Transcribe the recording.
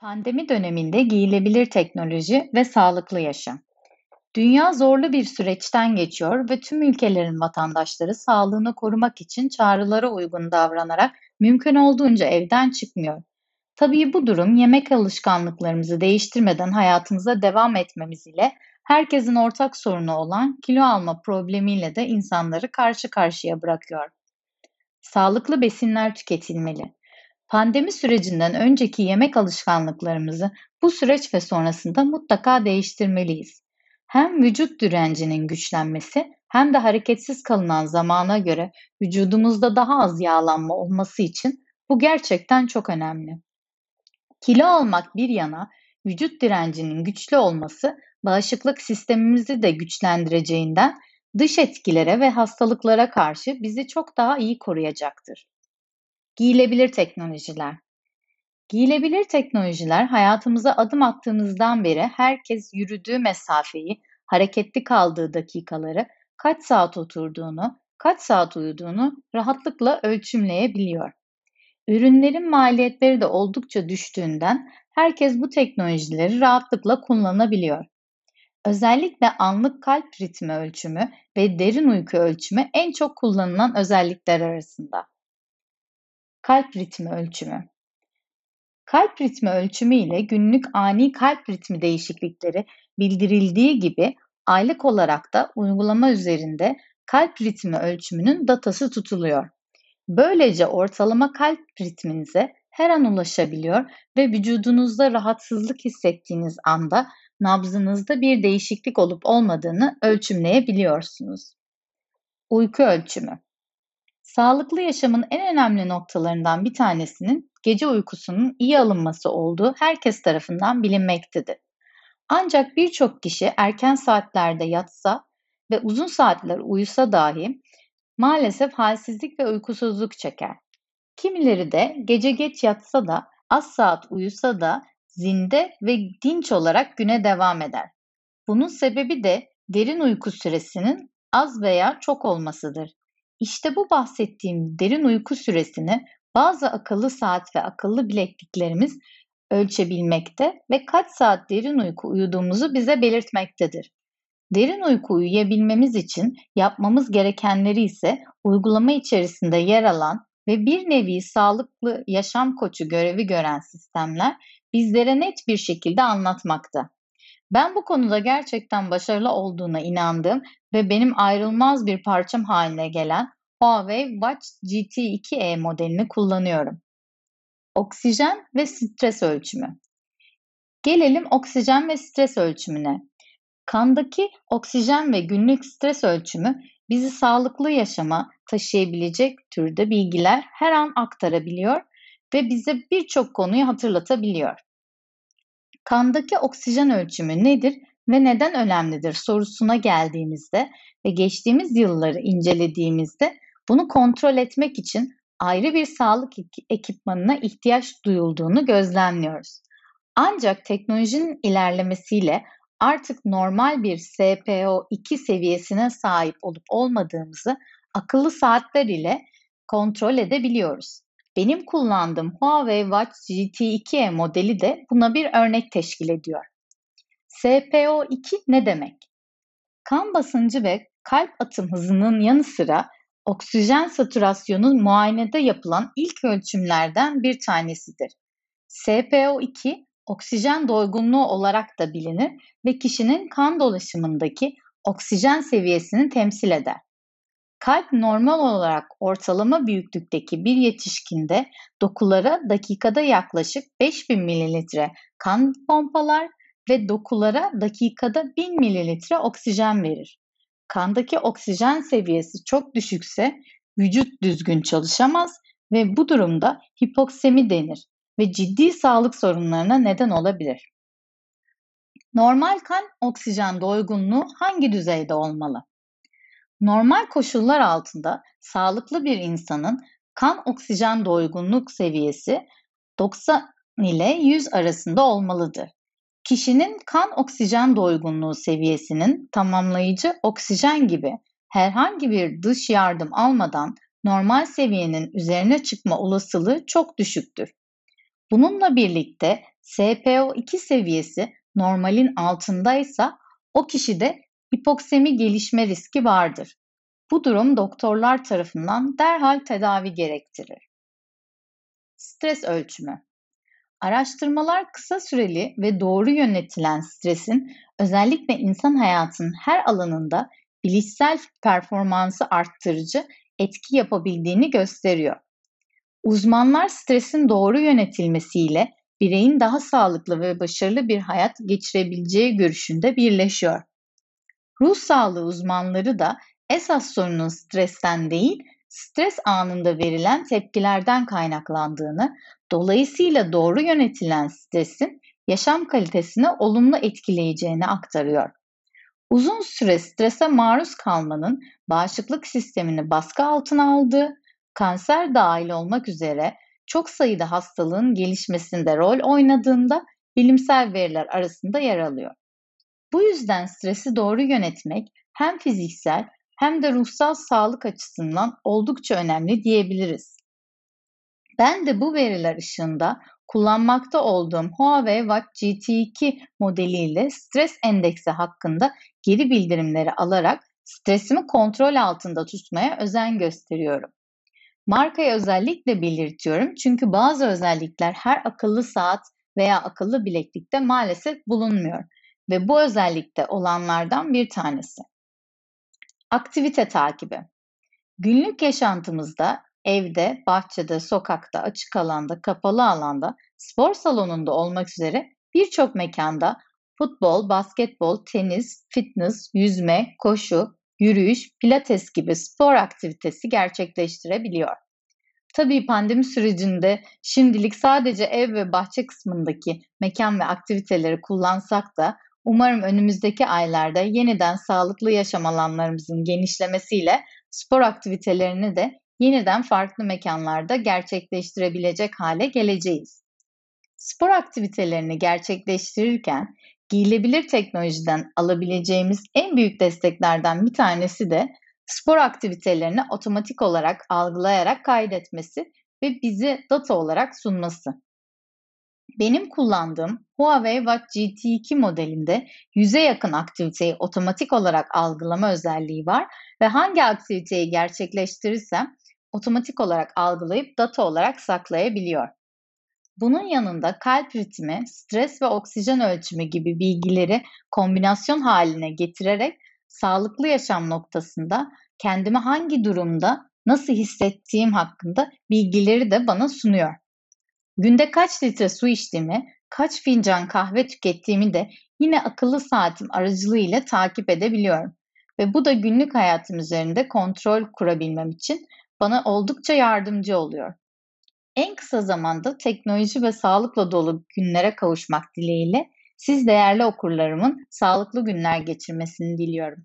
Pandemi döneminde giyilebilir teknoloji ve sağlıklı yaşam. Dünya zorlu bir süreçten geçiyor ve tüm ülkelerin vatandaşları sağlığını korumak için çağrılara uygun davranarak mümkün olduğunca evden çıkmıyor. Tabii bu durum yemek alışkanlıklarımızı değiştirmeden hayatımıza devam etmemiz ile herkesin ortak sorunu olan kilo alma problemiyle de insanları karşı karşıya bırakıyor. Sağlıklı besinler tüketilmeli. Pandemi sürecinden önceki yemek alışkanlıklarımızı bu süreç ve sonrasında mutlaka değiştirmeliyiz. Hem vücut direncinin güçlenmesi hem de hareketsiz kalınan zamana göre vücudumuzda daha az yağlanma olması için bu gerçekten çok önemli. Kilo almak bir yana vücut direncinin güçlü olması bağışıklık sistemimizi de güçlendireceğinden dış etkilere ve hastalıklara karşı bizi çok daha iyi koruyacaktır. Giyilebilir teknolojiler. Giyilebilir teknolojiler hayatımıza adım attığımızdan beri herkes yürüdüğü mesafeyi, hareketli kaldığı dakikaları, kaç saat oturduğunu, kaç saat uyuduğunu rahatlıkla ölçümleyebiliyor. Ürünlerin maliyetleri de oldukça düştüğünden herkes bu teknolojileri rahatlıkla kullanabiliyor. Özellikle anlık kalp ritmi ölçümü ve derin uyku ölçümü en çok kullanılan özellikler arasında. Kalp ritmi ölçümü. Kalp ritmi ölçümü ile günlük ani kalp ritmi değişiklikleri bildirildiği gibi aylık olarak da uygulama üzerinde kalp ritmi ölçümünün datası tutuluyor. Böylece ortalama kalp ritminize her an ulaşabiliyor ve vücudunuzda rahatsızlık hissettiğiniz anda nabzınızda bir değişiklik olup olmadığını ölçümleyebiliyorsunuz. Uyku ölçümü Sağlıklı yaşamın en önemli noktalarından bir tanesinin gece uykusunun iyi alınması olduğu herkes tarafından bilinmektedir. Ancak birçok kişi erken saatlerde yatsa ve uzun saatler uyusa dahi maalesef halsizlik ve uykusuzluk çeker. Kimileri de gece geç yatsa da az saat uyusa da zinde ve dinç olarak güne devam eder. Bunun sebebi de derin uyku süresinin az veya çok olmasıdır. İşte bu bahsettiğim derin uyku süresini bazı akıllı saat ve akıllı bilekliklerimiz ölçebilmekte ve kaç saat derin uyku uyuduğumuzu bize belirtmektedir. Derin uyku uyuyabilmemiz için yapmamız gerekenleri ise uygulama içerisinde yer alan ve bir nevi sağlıklı yaşam koçu görevi gören sistemler bizlere net bir şekilde anlatmakta. Ben bu konuda gerçekten başarılı olduğuna inandığım ve benim ayrılmaz bir parçam haline gelen Huawei Watch GT2e modelini kullanıyorum. Oksijen ve stres ölçümü. Gelelim oksijen ve stres ölçümüne. Kandaki oksijen ve günlük stres ölçümü bizi sağlıklı yaşama taşıyabilecek türde bilgiler her an aktarabiliyor ve bize birçok konuyu hatırlatabiliyor. Kandaki oksijen ölçümü nedir ve neden önemlidir sorusuna geldiğimizde ve geçtiğimiz yılları incelediğimizde bunu kontrol etmek için ayrı bir sağlık ekipmanına ihtiyaç duyulduğunu gözlemliyoruz. Ancak teknolojinin ilerlemesiyle artık normal bir SPO2 seviyesine sahip olup olmadığımızı akıllı saatler ile kontrol edebiliyoruz. Benim kullandığım Huawei Watch GT2e modeli de buna bir örnek teşkil ediyor. SPO2 ne demek? Kan basıncı ve kalp atım hızının yanı sıra oksijen satürasyonu muayenede yapılan ilk ölçümlerden bir tanesidir. SPO2 oksijen doygunluğu olarak da bilinir ve kişinin kan dolaşımındaki oksijen seviyesini temsil eder. Kalp normal olarak ortalama büyüklükteki bir yetişkinde dokulara dakikada yaklaşık 5000 mililitre kan pompalar ve dokulara dakikada 1000 mililitre oksijen verir. Kandaki oksijen seviyesi çok düşükse vücut düzgün çalışamaz ve bu durumda hipoksemi denir ve ciddi sağlık sorunlarına neden olabilir. Normal kan oksijen doygunluğu hangi düzeyde olmalı? Normal koşullar altında sağlıklı bir insanın kan oksijen doygunluk seviyesi 90 ile 100 arasında olmalıdır. Kişinin kan oksijen doygunluğu seviyesinin tamamlayıcı oksijen gibi herhangi bir dış yardım almadan normal seviyenin üzerine çıkma olasılığı çok düşüktür. Bununla birlikte SPO2 seviyesi normalin altındaysa o kişide hipoksemi gelişme riski vardır. Bu durum doktorlar tarafından derhal tedavi gerektirir. Stres ölçümü Araştırmalar kısa süreli ve doğru yönetilen stresin özellikle insan hayatının her alanında bilişsel performansı arttırıcı etki yapabildiğini gösteriyor. Uzmanlar stresin doğru yönetilmesiyle bireyin daha sağlıklı ve başarılı bir hayat geçirebileceği görüşünde birleşiyor. Ruh sağlığı uzmanları da esas sorunun stresten değil, stres anında verilen tepkilerden kaynaklandığını, dolayısıyla doğru yönetilen stresin yaşam kalitesini olumlu etkileyeceğini aktarıyor. Uzun süre strese maruz kalmanın bağışıklık sistemini baskı altına aldığı, kanser dahil olmak üzere çok sayıda hastalığın gelişmesinde rol oynadığında bilimsel veriler arasında yer alıyor. Bu yüzden stresi doğru yönetmek hem fiziksel hem de ruhsal sağlık açısından oldukça önemli diyebiliriz. Ben de bu veriler ışığında kullanmakta olduğum Huawei Watch GT2 modeliyle stres endeksi hakkında geri bildirimleri alarak stresimi kontrol altında tutmaya özen gösteriyorum. Markayı özellikle belirtiyorum çünkü bazı özellikler her akıllı saat veya akıllı bileklikte maalesef bulunmuyor ve bu özellikte olanlardan bir tanesi. Aktivite takibi. Günlük yaşantımızda evde, bahçede, sokakta, açık alanda, kapalı alanda, spor salonunda olmak üzere birçok mekanda futbol, basketbol, tenis, fitness, yüzme, koşu, yürüyüş, pilates gibi spor aktivitesi gerçekleştirebiliyor. Tabii pandemi sürecinde şimdilik sadece ev ve bahçe kısmındaki mekan ve aktiviteleri kullansak da umarım önümüzdeki aylarda yeniden sağlıklı yaşam alanlarımızın genişlemesiyle spor aktivitelerini de yeniden farklı mekanlarda gerçekleştirebilecek hale geleceğiz. Spor aktivitelerini gerçekleştirirken giyilebilir teknolojiden alabileceğimiz en büyük desteklerden bir tanesi de spor aktivitelerini otomatik olarak algılayarak kaydetmesi ve bizi data olarak sunması. Benim kullandığım Huawei Watch GT2 modelinde yüze yakın aktiviteyi otomatik olarak algılama özelliği var ve hangi aktiviteyi gerçekleştirirsem otomatik olarak algılayıp data olarak saklayabiliyor. Bunun yanında kalp ritmi, stres ve oksijen ölçümü gibi bilgileri kombinasyon haline getirerek sağlıklı yaşam noktasında kendimi hangi durumda nasıl hissettiğim hakkında bilgileri de bana sunuyor. Günde kaç litre su içtiğimi, kaç fincan kahve tükettiğimi de yine akıllı saatim aracılığıyla takip edebiliyorum. Ve bu da günlük hayatım üzerinde kontrol kurabilmem için bana oldukça yardımcı oluyor. En kısa zamanda teknoloji ve sağlıkla dolu günlere kavuşmak dileğiyle siz değerli okurlarımın sağlıklı günler geçirmesini diliyorum.